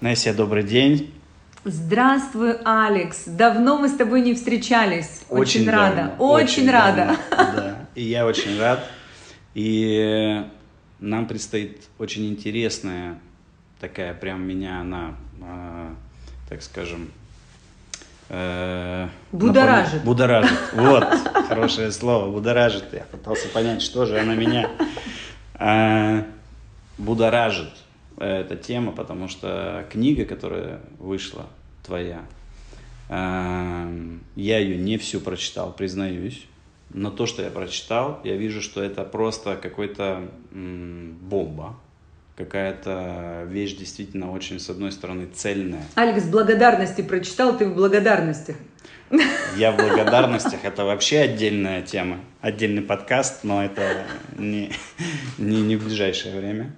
Неся, добрый день. Здравствуй, Алекс. Давно мы с тобой не встречались. Очень, очень рада. Давно, очень, очень рада. Давно, да. И я очень рад. И нам предстоит очень интересная такая, прям меня она, э, так скажем, э, будоражит. Напом... Будоражит. Вот, хорошее слово, будоражит. Я пытался понять, что же она меня э, будоражит эта тема, потому что книга, которая вышла, твоя, э, я ее не всю прочитал, признаюсь. Но то, что я прочитал, я вижу, что это просто какой-то бомба. Какая-то вещь действительно очень, с одной стороны, цельная. Алекс, благодарности прочитал, ты в благодарностях. Я в благодарностях, это вообще отдельная тема, отдельный подкаст, но это не, не, не в ближайшее время.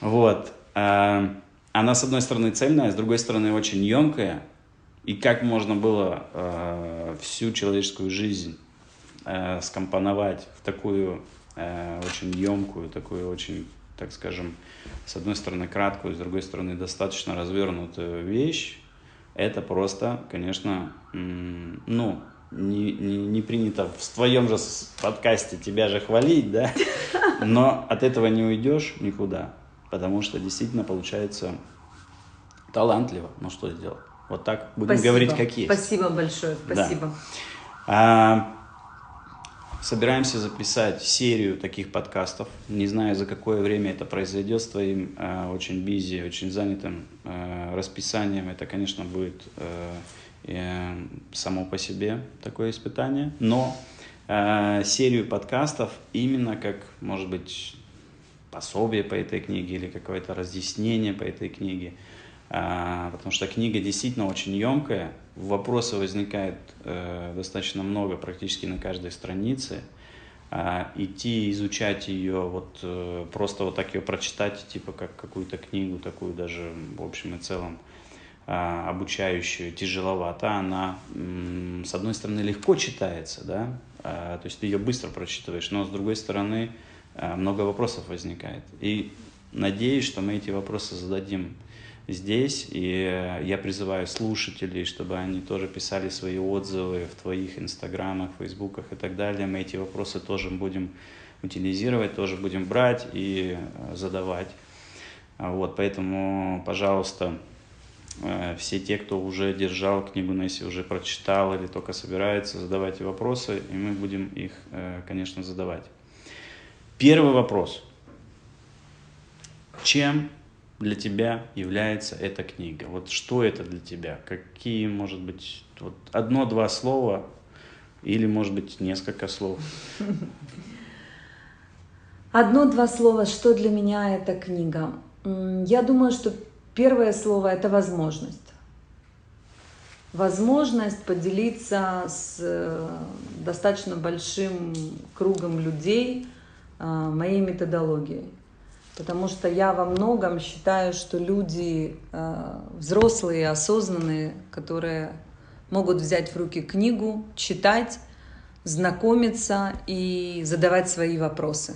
Вот. А, она, с одной стороны, цельная, с другой стороны, очень емкая. И как можно было а, всю человеческую жизнь а, скомпоновать в такую очень емкую, такую очень, так скажем, с одной стороны краткую, с другой стороны достаточно развернутую вещь, это просто, конечно, ну, не, не, не принято в твоем же подкасте тебя же хвалить, да, но от этого не уйдешь никуда потому что действительно получается талантливо. Ну что сделать? Вот так будем спасибо. говорить, как есть. Спасибо большое, спасибо. Да. А, собираемся записать серию таких подкастов. Не знаю, за какое время это произойдет с твоим а, очень бизи, очень занятым а, расписанием. Это, конечно, будет а, э, само по себе такое испытание. Но а, серию подкастов именно как, может быть, пособие по этой книге или какое-то разъяснение по этой книге. А, потому что книга действительно очень емкая, вопросы возникает э, достаточно много, практически на каждой странице. А, идти изучать ее, вот э, просто вот так ее прочитать, типа как какую-то книгу, такую даже в общем и целом а, обучающую, тяжеловато. Она, с одной стороны, легко читается, да, то есть ты ее быстро прочитываешь, но с другой стороны, много вопросов возникает. И надеюсь, что мы эти вопросы зададим здесь. И э, я призываю слушателей, чтобы они тоже писали свои отзывы в твоих инстаграмах, фейсбуках и так далее. Мы эти вопросы тоже будем утилизировать, тоже будем брать и э, задавать. Вот, поэтому, пожалуйста, все те, кто уже держал книгу Несси, уже прочитал или только собирается, задавайте вопросы, и мы будем их, конечно, задавать. Первый вопрос. Чем для тебя является эта книга? Вот что это для тебя? Какие, может быть, вот одно-два слова или, может быть, несколько слов? Одно-два слова, что для меня эта книга? Я думаю, что первое слово – это возможность. Возможность поделиться с э, достаточно большим кругом людей – моей методологией. Потому что я во многом считаю, что люди а, взрослые, осознанные, которые могут взять в руки книгу, читать, знакомиться и задавать свои вопросы.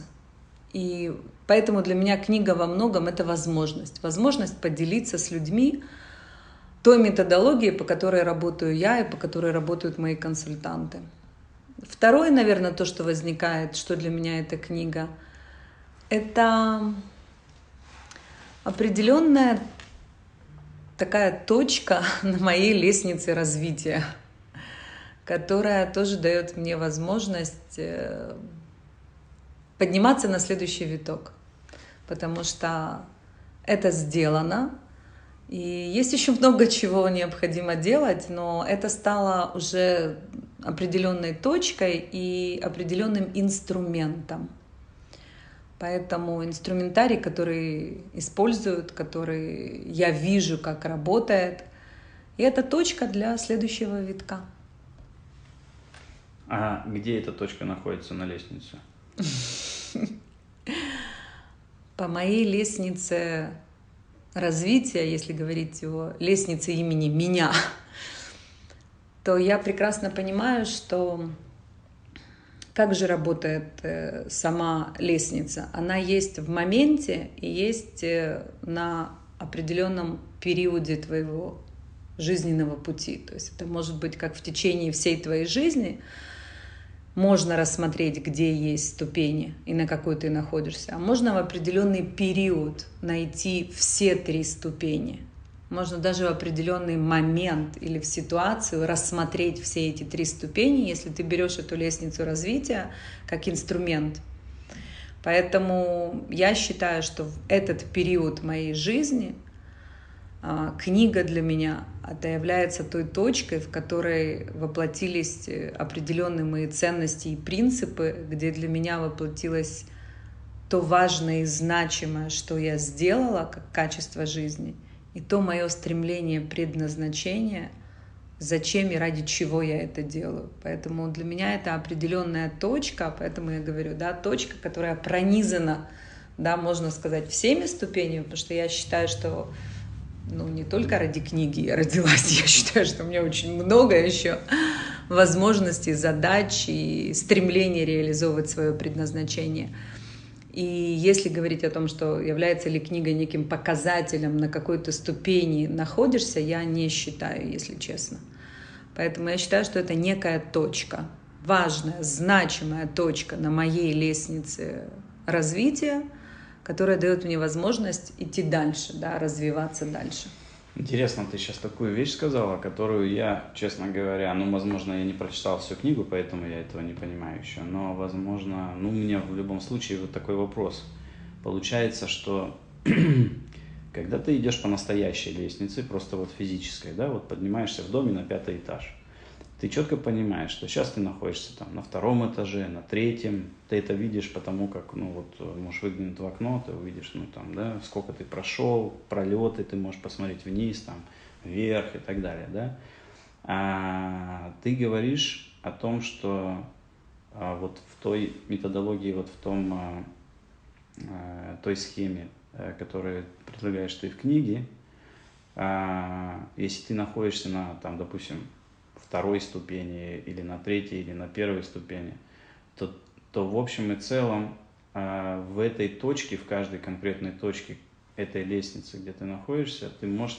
И поэтому для меня книга во многом это возможность. Возможность поделиться с людьми той методологией, по которой работаю я и по которой работают мои консультанты. Второе, наверное, то, что возникает, что для меня эта книга, это определенная такая точка на моей лестнице развития, которая тоже дает мне возможность э, подниматься на следующий виток, потому что это сделано, и есть еще много чего необходимо делать, но это стало уже определенной точкой и определенным инструментом. Поэтому инструментарий, который используют, который я вижу, как работает, и это точка для следующего витка. А где эта точка находится на лестнице? По моей лестнице развития, если говорить о лестнице имени меня, то я прекрасно понимаю, что как же работает э, сама лестница. Она есть в моменте и есть э, на определенном периоде твоего жизненного пути. То есть это может быть как в течение всей твоей жизни, можно рассмотреть, где есть ступени и на какой ты находишься, а можно в определенный период найти все три ступени. Можно даже в определенный момент или в ситуацию рассмотреть все эти три ступени, если ты берешь эту лестницу развития как инструмент. Поэтому я считаю, что в этот период моей жизни а, книга для меня это является той точкой, в которой воплотились э, определенные мои ценности и принципы, где для меня воплотилось то важное и значимое, что я сделала как качество жизни, и то мое стремление, предназначение, зачем и ради чего я это делаю. Поэтому для меня это определенная точка, поэтому я говорю, да, точка, которая пронизана, да, можно сказать, всеми ступенями, потому что я считаю, что ну, не только ради книги я родилась, я считаю, что у меня очень много еще возможностей, задач и стремлений реализовывать свое предназначение. И если говорить о том, что является ли книга неким показателем, на какой-то ступени находишься, я не считаю, если честно. Поэтому я считаю, что это некая точка, важная, значимая точка на моей лестнице развития – которая дает мне возможность идти дальше, да, развиваться дальше. Интересно, ты сейчас такую вещь сказала, которую я, честно говоря, ну, возможно, я не прочитал всю книгу, поэтому я этого не понимаю еще, но, возможно, ну, у меня в любом случае вот такой вопрос. Получается, что когда ты идешь по настоящей лестнице, просто вот физической, да, вот поднимаешься в доме на пятый этаж – ты четко понимаешь, что сейчас ты находишься там на втором этаже, на третьем, ты это видишь потому, как, ну вот, можешь выглянуть в окно, ты увидишь, ну там, да, сколько ты прошел, пролеты, ты можешь посмотреть вниз, там, вверх и так далее, да. А ты говоришь о том, что а, вот в той методологии, вот в том, а, а, той схеме, а, которую предлагаешь ты в книге, а, если ты находишься на, там, допустим, второй ступени или на третьей или на первой ступени, то, то в общем и целом э, в этой точке, в каждой конкретной точке этой лестницы, где ты находишься, ты можешь,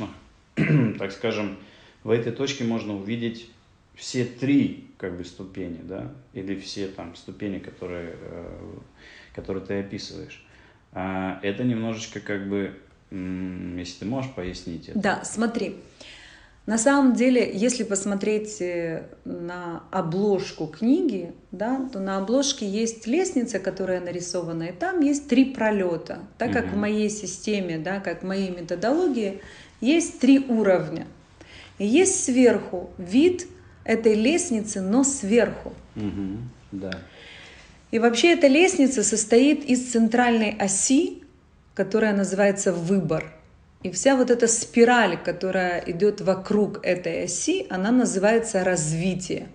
так скажем, в этой точке можно увидеть все три как бы ступени, да, или все там ступени, которые, э, которые ты описываешь. А это немножечко как бы, если ты можешь пояснить это. Да, смотри. На самом деле, если посмотреть э, на обложку книги, да, то на обложке есть лестница, которая нарисована, и там есть три пролета. Так угу. как в моей системе, да, как в моей методологии, есть три уровня. И есть сверху вид этой лестницы, но сверху. Угу. Да. И вообще эта лестница состоит из центральной оси, которая называется выбор. И вся вот эта спираль, которая идет вокруг этой оси, она называется развитие.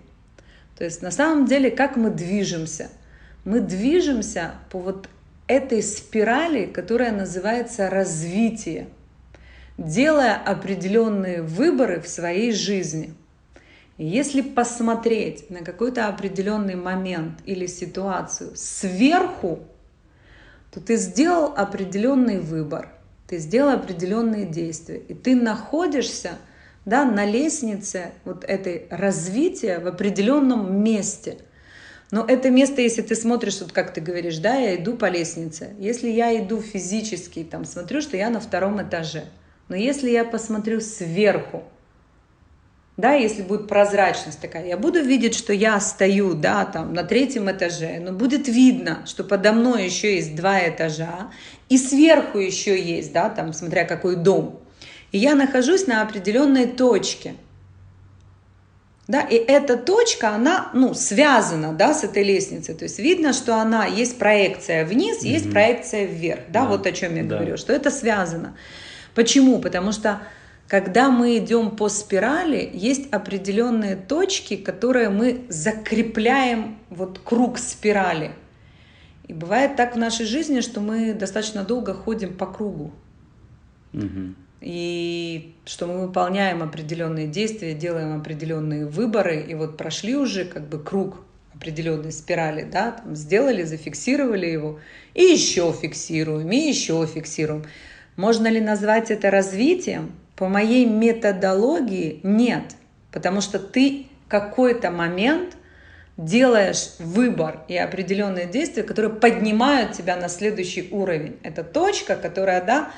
То есть на самом деле, как мы движемся? Мы движемся по вот этой спирали, которая называется развитие, делая определенные выборы в своей жизни. И если посмотреть на какой-то определенный момент или ситуацию сверху, то ты сделал определенный выбор – ты сделал определенные действия, и ты находишься да, на лестнице вот этой развития в определенном месте. Но это место, если ты смотришь, вот как ты говоришь, да, я иду по лестнице. Если я иду физически, там смотрю, что я на втором этаже. Но если я посмотрю сверху, да, если будет прозрачность такая, я буду видеть, что я стою, да, там на третьем этаже, но будет видно, что подо мной еще есть два этажа, и сверху еще есть, да, там, смотря какой дом. И я нахожусь на определенной точке. Да, и эта точка, она, ну, связана, да, с этой лестницей. То есть видно, что она, есть проекция вниз, mm-hmm. есть проекция вверх, да, да, вот о чем я да. говорю, что это связано. Почему? Потому что когда мы идем по спирали, есть определенные точки, которые мы закрепляем вот круг спирали. И бывает так в нашей жизни, что мы достаточно долго ходим по кругу. Угу. И что мы выполняем определенные действия, делаем определенные выборы, и вот прошли уже как бы круг определенной спирали, да, там сделали, зафиксировали его, и еще фиксируем, и еще фиксируем. Можно ли назвать это развитием? По моей методологии нет, потому что ты какой-то момент делаешь выбор и определенные действия, которые поднимают тебя на следующий уровень. Это точка, которая, да,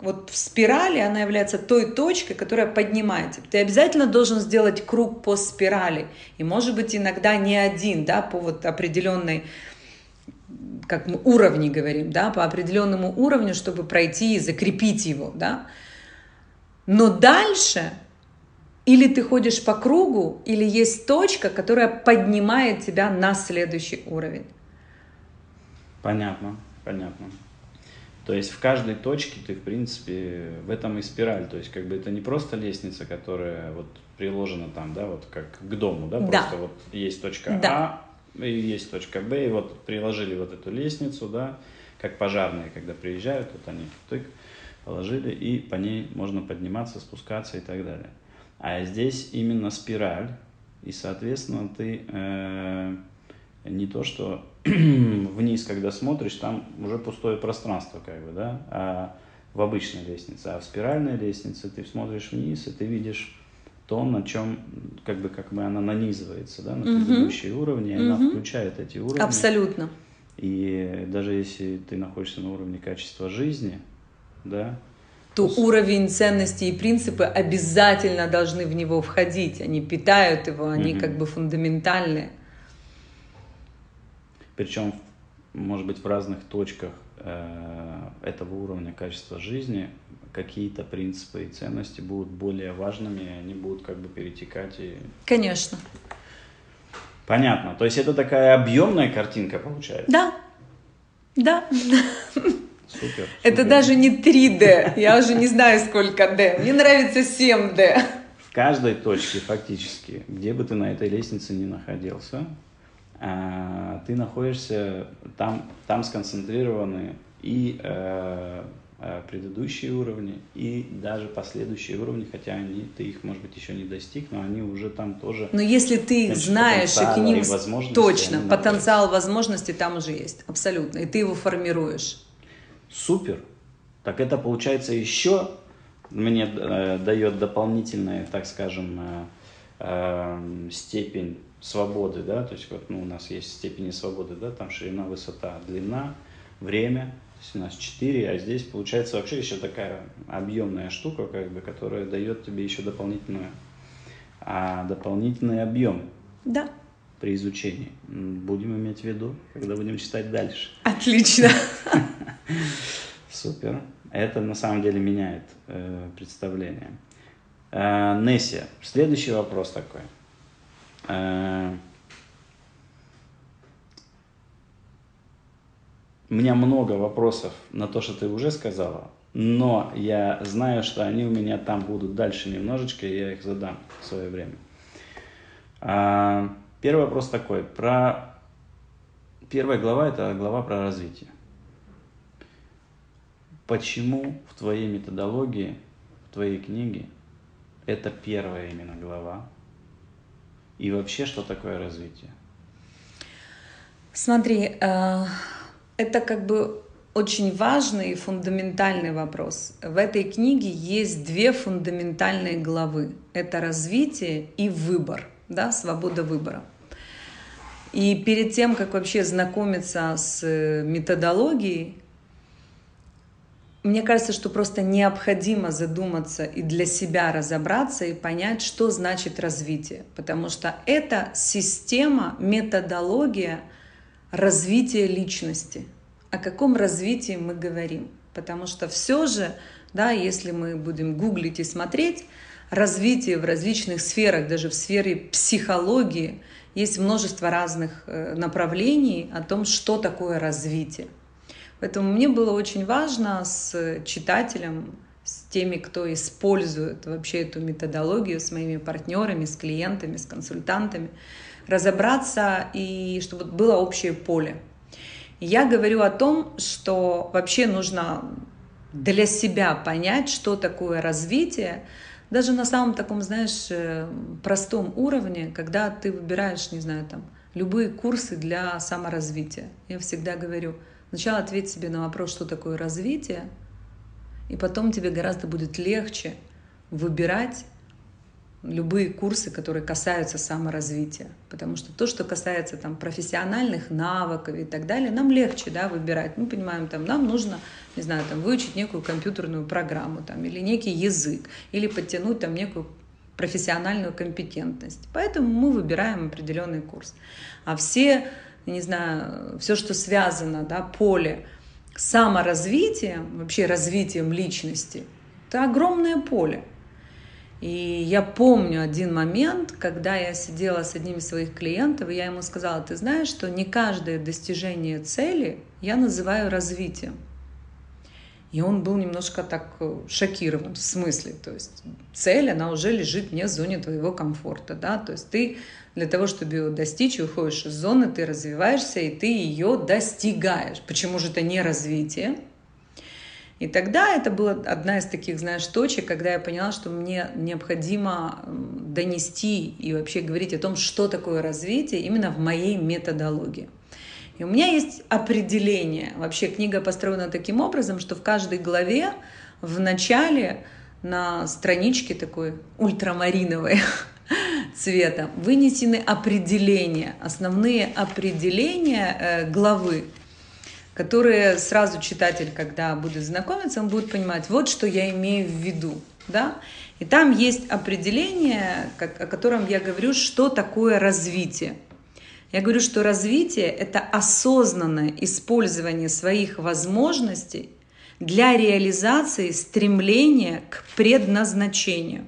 вот в спирали она является той точкой, которая поднимает тебя. Ты обязательно должен сделать круг по спирали. И может быть иногда не один, да, по вот определенной как мы уровни говорим, да, по определенному уровню, чтобы пройти и закрепить его, да. Но дальше или ты ходишь по кругу, или есть точка, которая поднимает тебя на следующий уровень. Понятно, понятно. То есть в каждой точке ты, в принципе, в этом и спираль. То есть как бы это не просто лестница, которая вот приложена там, да, вот как к дому, да, Да. просто вот есть точка Да. А и есть точка Б, и вот приложили вот эту лестницу, да, как пожарные, когда приезжают, вот они тык, положили, и по ней можно подниматься, спускаться и так далее. А здесь именно спираль, и, соответственно, ты э, не то, что вниз, когда смотришь, там уже пустое пространство, как бы, да, а в обычной лестнице. А в спиральной лестнице ты смотришь вниз, и ты видишь то, на чем, как бы, как бы она нанизывается, да, на предыдущие уровни, и она Мгм. включает эти уровни. Абсолютно. И даже если ты находишься на уровне качества жизни, да, То уровень ценностей и принципы обязательно должны в него входить. Они питают его, они Мгм. как бы фундаментальные. причем, может быть, в разных точках э, этого уровня качества жизни какие-то принципы и ценности будут более важными, и они будут как бы перетекать и... Конечно. Понятно. То есть это такая объемная картинка получается. Да. Да. Супер. Это супер. даже не 3D. Я уже не знаю, сколько D. Мне нравится 7D. В каждой точке фактически, где бы ты на этой лестнице ни находился, а, ты находишься, там, там сконцентрированы и э, э, предыдущие уровни, и даже последующие уровни, хотя они, ты их, может быть, еще не достиг, но они уже там тоже... Но если ты Значит, знаешь, и к ним и точно, потенциал возможностей там уже есть. Абсолютно. И ты его формируешь. Супер. Так это получается еще мне э, дает дополнительная, так скажем, э, э, степень свободы, да, то есть вот ну, у нас есть степени свободы, да, там ширина, высота, длина, время, то есть у нас 4, а здесь получается вообще еще такая объемная штука, как бы, которая дает тебе еще дополнительную, а, дополнительный объем Да. при изучении. Будем иметь в виду, когда будем читать дальше. Отлично. Супер. Это на самом деле меняет э, представление. Э, Несси, следующий вопрос такой. Э, у меня много вопросов на то, что ты уже сказала, но я знаю, что они у меня там будут дальше немножечко, и я их задам в свое время. А, Первый вопрос такой. Про... Первая глава – это глава про развитие. Почему в твоей методологии, в твоей книге это первая именно глава? И вообще, что такое развитие? Смотри, э, это как бы очень важный и фундаментальный вопрос. В этой книге есть две фундаментальные главы. Это развитие и выбор, да, свобода выбора. И перед тем, как вообще знакомиться с э, методологией, мне кажется, что просто необходимо задуматься и для себя разобраться и понять, что значит развитие. Потому что это система, методология развития личности. О каком развитии мы говорим? Потому что все же, да, если мы будем гуглить и смотреть, развитие в различных сферах, даже в сфере психологии, есть множество разных э, направлений о том, что такое развитие. Поэтому мне было очень важно с читателем, с теми, кто использует вообще эту методологию, с моими партнерами, с клиентами, с консультантами, разобраться и чтобы было общее поле. Я говорю о том, что вообще нужно для себя понять, что такое развитие, даже на самом таком, знаешь, э, простом уровне, когда ты выбираешь, не знаю, там, любые курсы для саморазвития. Я всегда говорю, сначала ответь себе на вопрос, что такое развитие, И потом тебе гораздо будет легче выбирать любые курсы, которые касаются саморазвития. Потому что то, что касается там, профессиональных навыков и так далее, нам легче да, выбирать. Мы понимаем, там, нам нужно не знаю, там, выучить некую компьютерную программу там, или некий язык, или подтянуть там, некую профессиональную компетентность. Поэтому мы выбираем определенный курс. А все, не знаю, все, что связано, да, поле саморазвитием, вообще развитием личности, это огромное поле. И я помню один момент, когда я сидела с одним из своих клиентов, и я ему сказала, ты знаешь, что не каждое достижение цели я называю развитием. И он был немножко так э, шокирован, в смысле, то есть цель, она уже лежит не в зоне твоего комфорта, да, то есть ты для того, чтобы ее достичь, выходишь из зоны, ты развиваешься, и ты ее достигаешь. Почему же это не развитие? И тогда это была одна из таких, знаешь, точек, когда я поняла, что мне необходимо донести и вообще говорить о том, что такое развитие именно в моей методологии. И у меня есть определение. Вообще книга построена таким образом, что в каждой главе в начале на страничке такой ультрамариновой цвета вынесены определения, основные определения э, главы, которые сразу читатель, когда будет знакомиться, он будет понимать, вот что я имею в виду. Да? И там есть определение, о котором я говорю, что такое развитие. Я говорю, что развитие – это осознанное использование своих возможностей для реализации стремления к предназначению,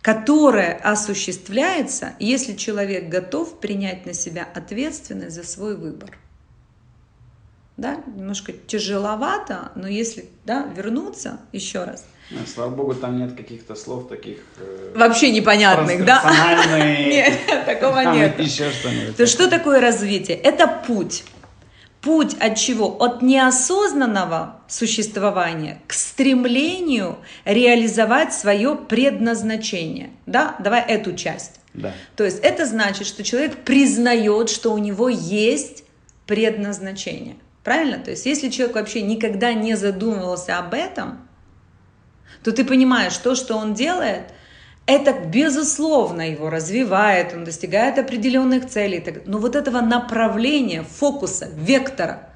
которое осуществляется, если человек готов принять на себя ответственность за свой выбор. Да, немножко тяжеловато, но если да, вернуться еще раз – ну, слава богу, там нет каких-то слов таких... Э, Вообще непонятных, да? Нет, такого нет. Еще что-нибудь. То что такое развитие? Это путь. Путь от чего? От неосознанного существования к стремлению реализовать свое предназначение. Да? Давай эту часть. Да. То есть это значит, что человек признает, что у него есть предназначение. Правильно? То есть если человек вообще никогда не задумывался об этом, то ты понимаешь, то, что он делает, это, безусловно, его развивает, он достигает определенных целей. Но вот этого направления, фокуса, вектора,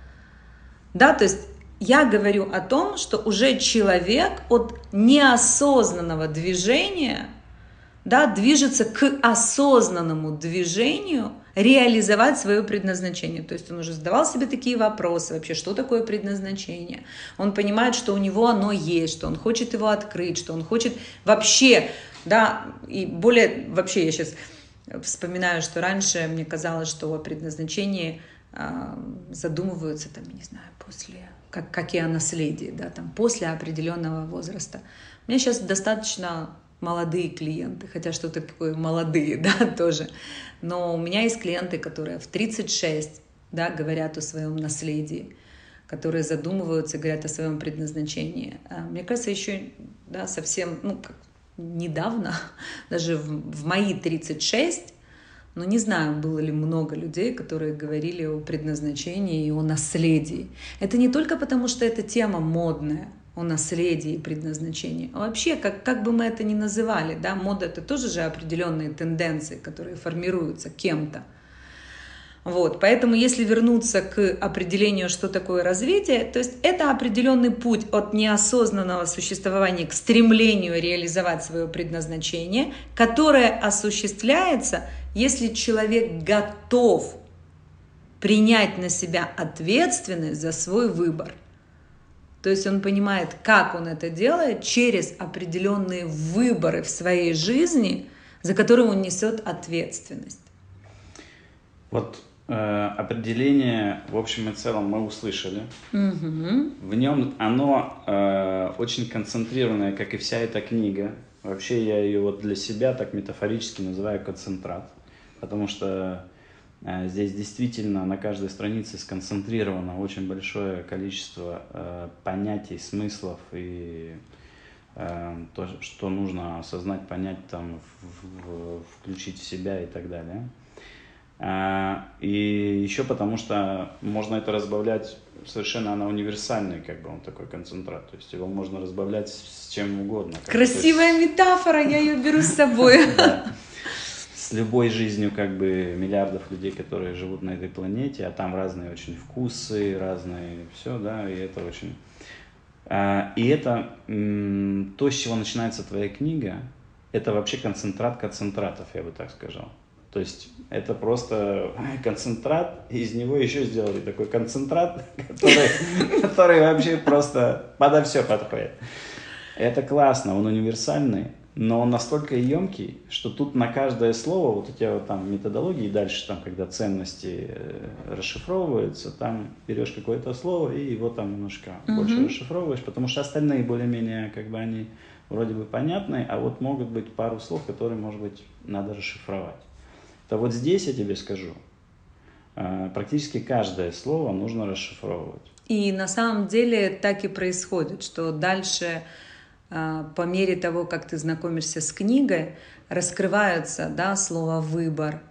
да, то есть я говорю о том, что уже человек от неосознанного движения да, движется к осознанному движению реализовать свое предназначение. То есть он уже задавал себе такие вопросы, вообще, что такое предназначение. Он понимает, что у него оно есть, что он хочет его открыть, что он хочет вообще, да, и более, вообще я сейчас вспоминаю, что раньше мне казалось, что о предназначении э, задумываются, там, не знаю, после, как, как и о наследии, да, там, после определенного возраста. Мне сейчас достаточно молодые клиенты, хотя что такое молодые, да, тоже. Но у меня есть клиенты, которые в 36, да, говорят о своем наследии, которые задумываются, говорят о своем предназначении. А мне кажется, еще, да, совсем, ну, недавно, даже в, в мои 36, но не знаю, было ли много людей, которые говорили о предназначении и о наследии. Это не только потому, что эта тема модная, о наследии и предназначении. А вообще, как, как бы мы это ни называли, да, мода это тоже же определенные тенденции, которые формируются кем-то. Вот, поэтому если вернуться к определению, что такое развитие, то есть это определенный путь от неосознанного существования к стремлению реализовать свое предназначение, которое осуществляется, если человек готов принять на себя ответственность за свой выбор. То есть он понимает, как он это делает через определенные выборы в своей жизни, за которые он несет ответственность. Вот э, определение, в общем и целом, мы услышали. Угу. В нем оно э, очень концентрированное, как и вся эта книга. Вообще я ее вот для себя так метафорически называю концентрат, потому что здесь действительно на каждой странице сконцентрировано очень большое количество э, понятий, смыслов и э, то, что нужно осознать, понять, там, в, в, включить в себя и так далее. А, и еще потому, что можно это разбавлять совершенно она универсальный, как бы он такой концентрат. То есть его можно разбавлять с чем угодно. Красивая есть... метафора, я ее беру с собой. С любой жизнью как бы миллиардов людей, которые живут на этой планете, а там разные очень вкусы, разные все, да, и это очень... А, и это то, с чего начинается твоя книга, это вообще концентрат концентратов, я бы так сказал. То есть это просто концентрат, из него еще сделали такой концентрат, который, который вообще просто подо все подходит. Это классно, он универсальный, но он настолько емкий, что тут на каждое слово, вот у тебя вот там методологии, дальше там, когда ценности э, расшифровываются, там берешь какое-то слово и его там немножко mm-hmm. больше расшифровываешь, потому что остальные более-менее как бы они вроде бы понятны, а вот могут быть пару слов, которые, может быть, надо расшифровать то вот здесь я тебе скажу, а, практически каждое слово нужно расшифровывать. И на самом деле так и происходит, что дальше по мере того, как ты знакомишься с книгой, раскрываются да, слово «выбор».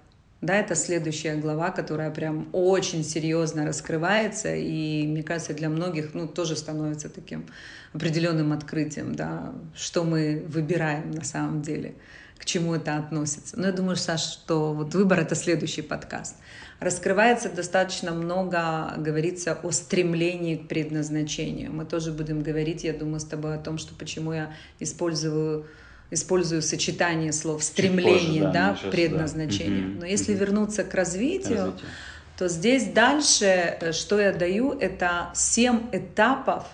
Да, это следующая глава, которая прям очень серьезно раскрывается, и, мне кажется, для многих ну, тоже становится таким определенным открытием, да, что мы выбираем на самом деле к чему это относится. Но я думаю, Саш, что вот выбор — это следующий подкаст. Раскрывается достаточно много, говорится о стремлении к предназначению. Мы тоже будем говорить, я думаю, с тобой о том, что почему я использую использую сочетание слов стремление, позже, да, да предназначение. Да. Но если вернуться к развитию, Развитие. то здесь дальше, э, что я даю, это семь этапов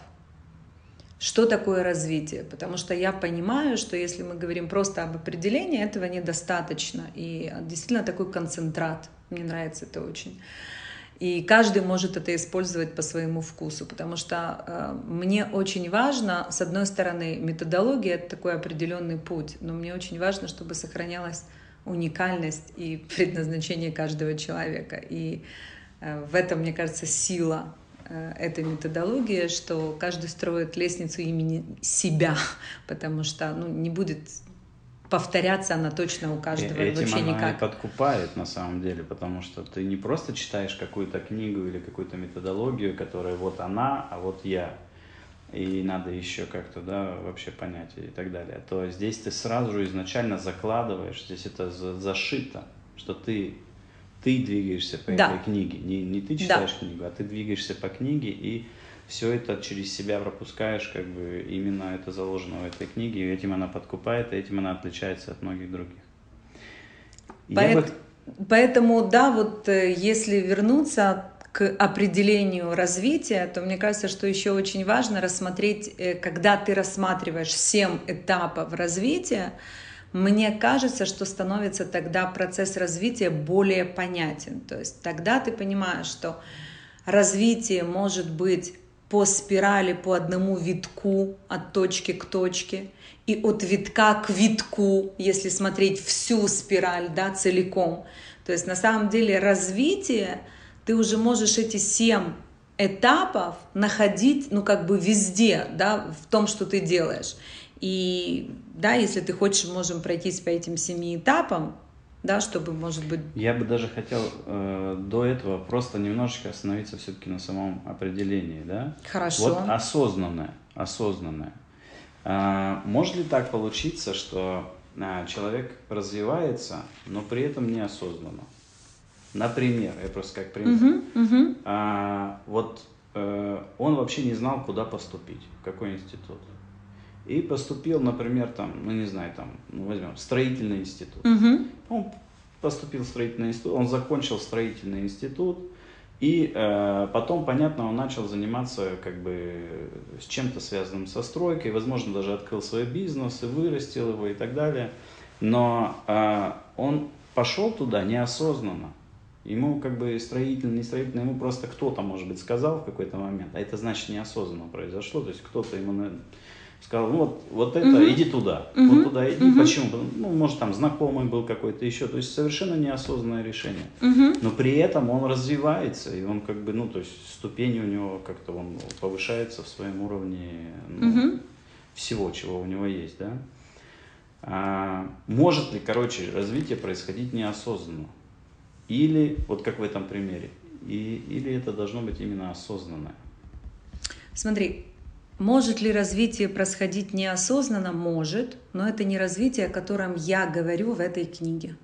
что такое развитие, потому что я понимаю, что если мы говорим просто об определении, этого недостаточно. И действительно такой концентрат, мне нравится это очень. И каждый может это использовать по своему вкусу, потому что э, мне очень важно, с одной стороны, методология — это такой определенный путь, но мне очень важно, чтобы сохранялась уникальность и предназначение каждого человека. И э, в этом, мне кажется, сила Э, этой методологии, что каждый строит лестницу имени себя, потому что ну, не будет повторяться она точно у каждого Этим вообще она никак. И подкупает на самом деле, потому что ты не просто читаешь какую-то книгу или какую-то методологию, которая вот она, а вот я, и надо еще как-то, да, вообще понять и так далее, то здесь ты сразу же изначально закладываешь, здесь это зашито, что ты ты двигаешься по да. этой книге. Не, не ты читаешь да. книгу, а ты двигаешься по книге и все это через себя пропускаешь, как бы именно это заложено в этой книге, и этим она подкупает, и этим она отличается от многих других. Поэт... Бы... Поэтому, да, вот э, если вернуться к определению развития, то мне кажется, что еще очень важно рассмотреть, э, когда ты рассматриваешь семь этапов развития, мне кажется, что становится тогда процесс развития более понятен. То есть тогда ты понимаешь, что развитие может быть по спирали, по одному витку от точки к точке, и от витка к витку, если смотреть всю спираль, да, целиком. То есть на самом деле развитие, ты уже можешь эти семь этапов находить, ну, как бы везде, да, в том, что ты делаешь. И да, если ты хочешь, можем пройтись по этим семи этапам, да, чтобы, может быть... Я бы даже хотел э, до этого просто немножечко остановиться все-таки на самом определении, да? Хорошо. Вот осознанное, осознанное. Э, может ли так получиться, что э, человек развивается, но при этом неосознанно? Например, я просто как пример. Uh-huh, uh-huh. А, вот э, он вообще не знал, куда поступить, в какой институт и поступил, например, там, ну не знаю, там, ну, возьмем, строительный институт. Угу. Он поступил в строительный институт, он закончил строительный институт, и э, потом, понятно, он начал заниматься как бы с чем-то связанным со стройкой, возможно, даже открыл свой бизнес и вырастил его и так далее. Но э, он пошел туда неосознанно. Ему как бы строительный, не строительный, ему просто кто-то, может быть, сказал в какой-то момент, а это значит неосознанно произошло, то есть кто-то ему, сказал, ну вот, вот это, угу. иди туда, угу. вот туда иди. Угу. Почему? Ну, может, там знакомый был какой-то еще. То есть совершенно неосознанное решение. Угу. Но при этом он развивается, и он как бы, ну, то есть ступени у него как-то он повышается в своем уровне ну, угу. всего, чего у него есть, да. А, может ли, короче, развитие происходить неосознанно? Или, вот как в этом примере, и, или это должно быть именно осознанное? Смотри, может ли развитие происходить неосознанно? Может, но это не развитие, о котором я говорю в этой книге.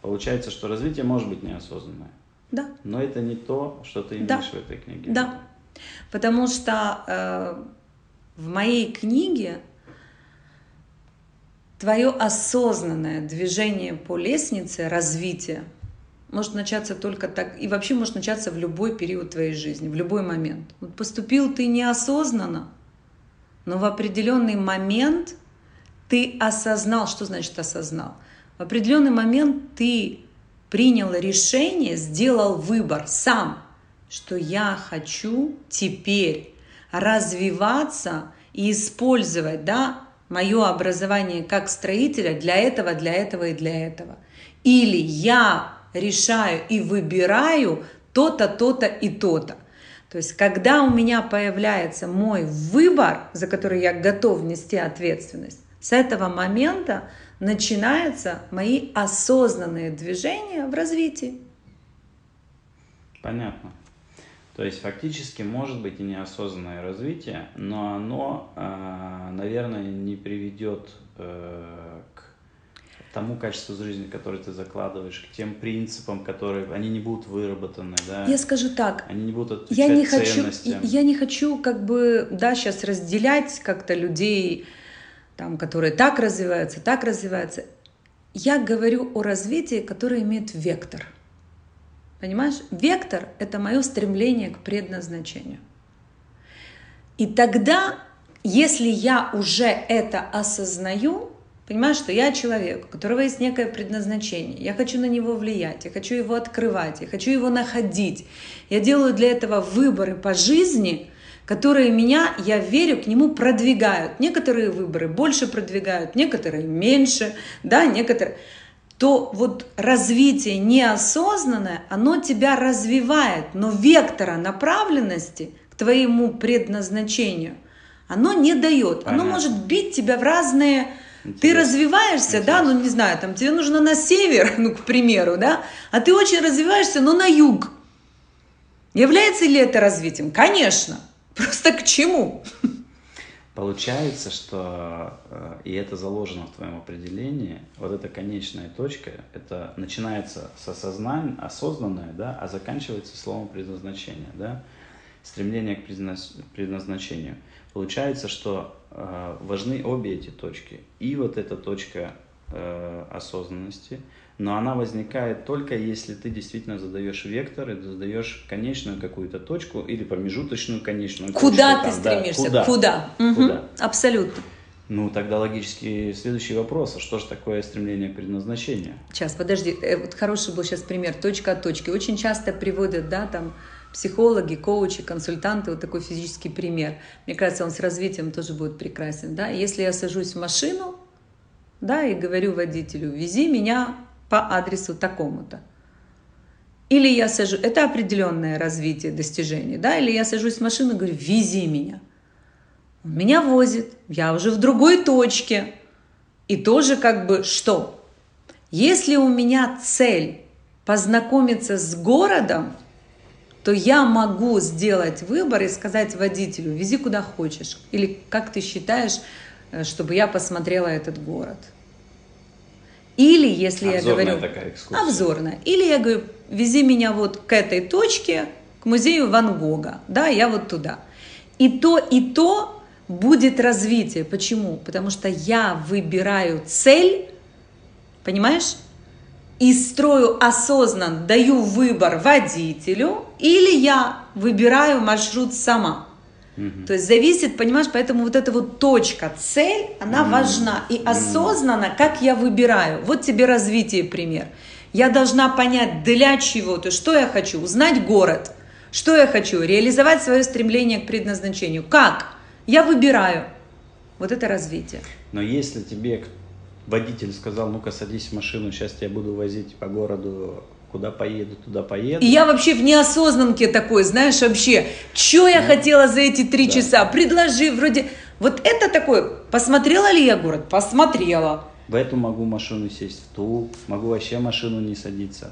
Получается, что развитие может быть неосознанное. Да. Но это не то, что ты имеешь да. в этой книге. Да. Потому что э, в моей книге твое осознанное движение по лестнице развития может начаться только так, и вообще может начаться в любой период твоей жизни, в любой момент. Вот поступил ты неосознанно, но в определенный момент ты осознал, что значит осознал? В определенный момент ты принял решение, сделал выбор сам, что я хочу теперь развиваться и использовать, да, мое образование как строителя для этого, для этого и для этого. Или я решаю и выбираю то-то, то-то и то-то. То есть, когда у меня появляется мой выбор, за который я готов нести ответственность, с этого момента начинаются мои осознанные движения в развитии. Понятно. То есть фактически может быть и неосознанное развитие, но оно, а, наверное, не приведет э, тому качеству жизни, которое ты закладываешь, к тем принципам, которые они не будут выработаны, да. Я скажу так. Они не будут отвечать я не хочу. Я не хочу как бы, да, сейчас разделять как-то людей, там, которые так развиваются, так развиваются. Я говорю о развитии, которое имеет вектор – Понимаешь? Вектор — это мое стремление к предназначению. И тогда, если я уже это осознаю, понимаешь, что я человек, у которого есть некое предназначение, я хочу на него влиять, я хочу его открывать, я хочу его находить, я делаю для этого выборы по жизни, которые меня, я верю, к нему продвигают. Некоторые выборы больше продвигают, некоторые меньше, да, некоторые то вот развитие неосознанное, оно тебя развивает, но вектора направленности к твоему предназначению оно не дает. Понятно. Оно может бить тебя в разные... Интересно. Ты развиваешься, Интересно. да, ну не знаю, там тебе нужно на север, ну, к примеру, да, а ты очень развиваешься, но на юг. Является ли это развитием? Конечно. Просто к чему? Получается, что, э, и это заложено в твоем определении, вот эта конечная точка, это начинается с осознания, осознанное, да, а заканчивается словом предназначения, да, стремление к предназначению. Получается, что э, важны обе эти точки. И вот эта точка э, осознанности – но она возникает только если ты действительно задаешь вектор и задаешь конечную какую-то точку или промежуточную конечную куда точку. Куда ты там, стремишься? Да, куда? Куда? Угу. куда? Абсолютно. Ну, тогда логический следующий вопрос. А что же такое стремление к предназначению? Сейчас, подожди. Э, вот хороший был сейчас пример. Точка от точки. Очень часто приводят, да, там, психологи, коучи, консультанты, вот такой физический пример. Мне кажется, он с развитием тоже будет прекрасен, да. Если я сажусь в машину, да, и говорю водителю, вези меня по адресу такому-то. Или я сажу, это определенное развитие, достижение, да, или я сажусь в машину и говорю, вези меня. Он меня возит, я уже в другой точке. И тоже как бы что? Если у меня цель познакомиться с городом, то я могу сделать выбор и сказать водителю, вези куда хочешь. Или как ты считаешь, э, чтобы я посмотрела этот город – или если обзорная я говорю... такая экскурсия. Обзорная. Или я говорю, вези меня вот к этой точке, к музею Ван Гога. Да, я вот туда. И то, и то будет развитие. Почему? Потому что я выбираю цель, понимаешь? И строю осознанно, даю выбор водителю, или я выбираю маршрут сама. Угу. То есть зависит, понимаешь, поэтому вот эта вот точка, цель, она угу. важна. И осознанно, как я выбираю. Вот тебе развитие пример. Я должна понять, для чего, то что я хочу, узнать город, что я хочу, реализовать свое стремление к предназначению. Как? Я выбираю. Вот это развитие. Но если тебе водитель сказал, ну-ка садись в машину, сейчас я буду возить по городу куда поеду, туда поеду. И я вообще в неосознанке такой, знаешь, вообще, что я ну, хотела за эти три да. часа, предложи, вроде, вот это такое, посмотрела ли я город? Посмотрела. в эту могу машину сесть, в ту, могу вообще машину не садиться.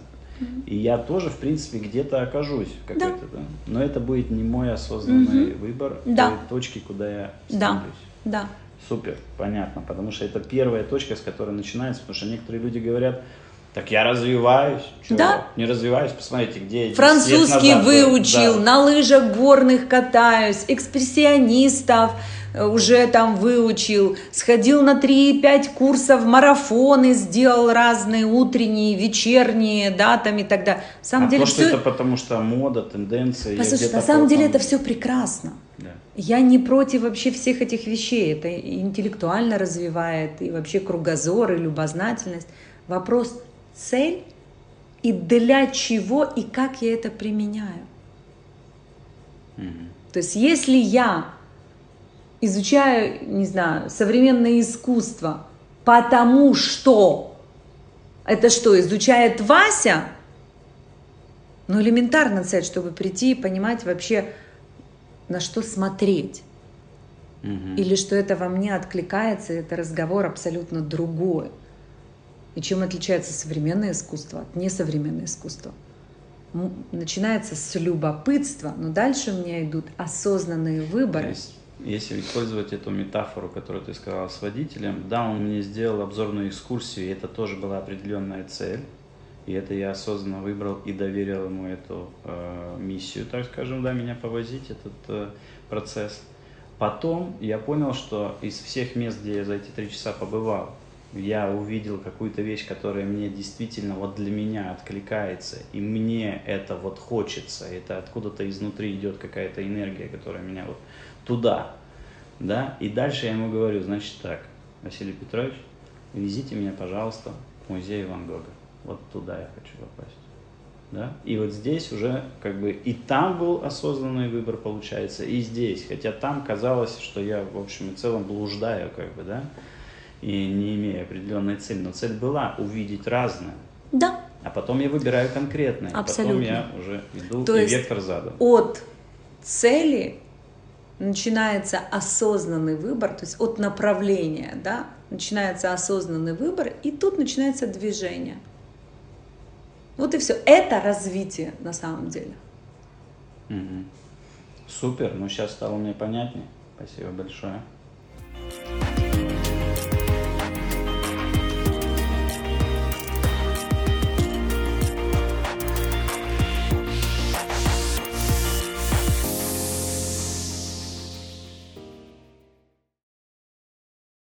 И я тоже, в принципе, где-то окажусь да. да? Но это будет не мой осознанный угу. выбор да. той точки, куда я стремлюсь. Да. да. Супер, понятно, потому что это первая точка, с которой начинается, потому что некоторые люди говорят, так я развиваюсь. Чего? Да. Не развиваюсь, посмотрите, где Французский выучил, да. на лыжах горных катаюсь, экспрессионистов э, уже там выучил, сходил на 3-5 курсов, марафоны сделал разные, утренние, вечерние, да, там и так далее. На самом а деле то, все... это потому что мода, тенденции. Послушай, на самом деле это все прекрасно. Я не против вообще всех этих вещей. Это интеллектуально развивает, и вообще кругозор, и любознательность. Вопрос, цель и для чего и как я это применяю. Mm-hmm. То есть если я изучаю, не знаю, современное искусство, потому что это что, изучает Вася? Ну, элементарно цель, чтобы прийти и понимать вообще, на что смотреть. Угу. Или что это во мне откликается, это разговор абсолютно другой. И чем отличается современное искусство от несовременного искусства? Начинается с любопытства, но дальше у меня идут осознанные выборы. Есть, если использовать эту метафору, которую ты сказала с водителем, да, он мне сделал обзорную экскурсию, и это тоже была определенная цель. И это я осознанно выбрал и доверил ему эту э, миссию, так скажем, да, меня повозить, этот э, процесс. Потом я понял, что из всех мест, где я за эти три часа побывал, я увидел какую-то вещь, которая мне действительно вот для меня откликается, и мне это вот хочется, это откуда-то изнутри идет какая-то энергия, которая меня вот туда, да, и дальше я ему говорю, значит так, Василий Петрович, везите меня, пожалуйста, в музей Ван Гога, вот туда я хочу попасть. Да? И вот здесь уже как бы и там был осознанный выбор получается, и здесь. Хотя там казалось, что я в общем и целом блуждаю, как бы, да и не имея определенной цели. Но цель была увидеть разное. Да. А потом я выбираю конкретное. Абсолютно. Потом я уже иду То и есть вектор задан. От цели начинается осознанный выбор, то есть от направления, да, начинается осознанный выбор, и тут начинается движение. Вот и все. Это развитие на самом деле. Угу. Супер, ну сейчас стало мне понятнее. Спасибо большое.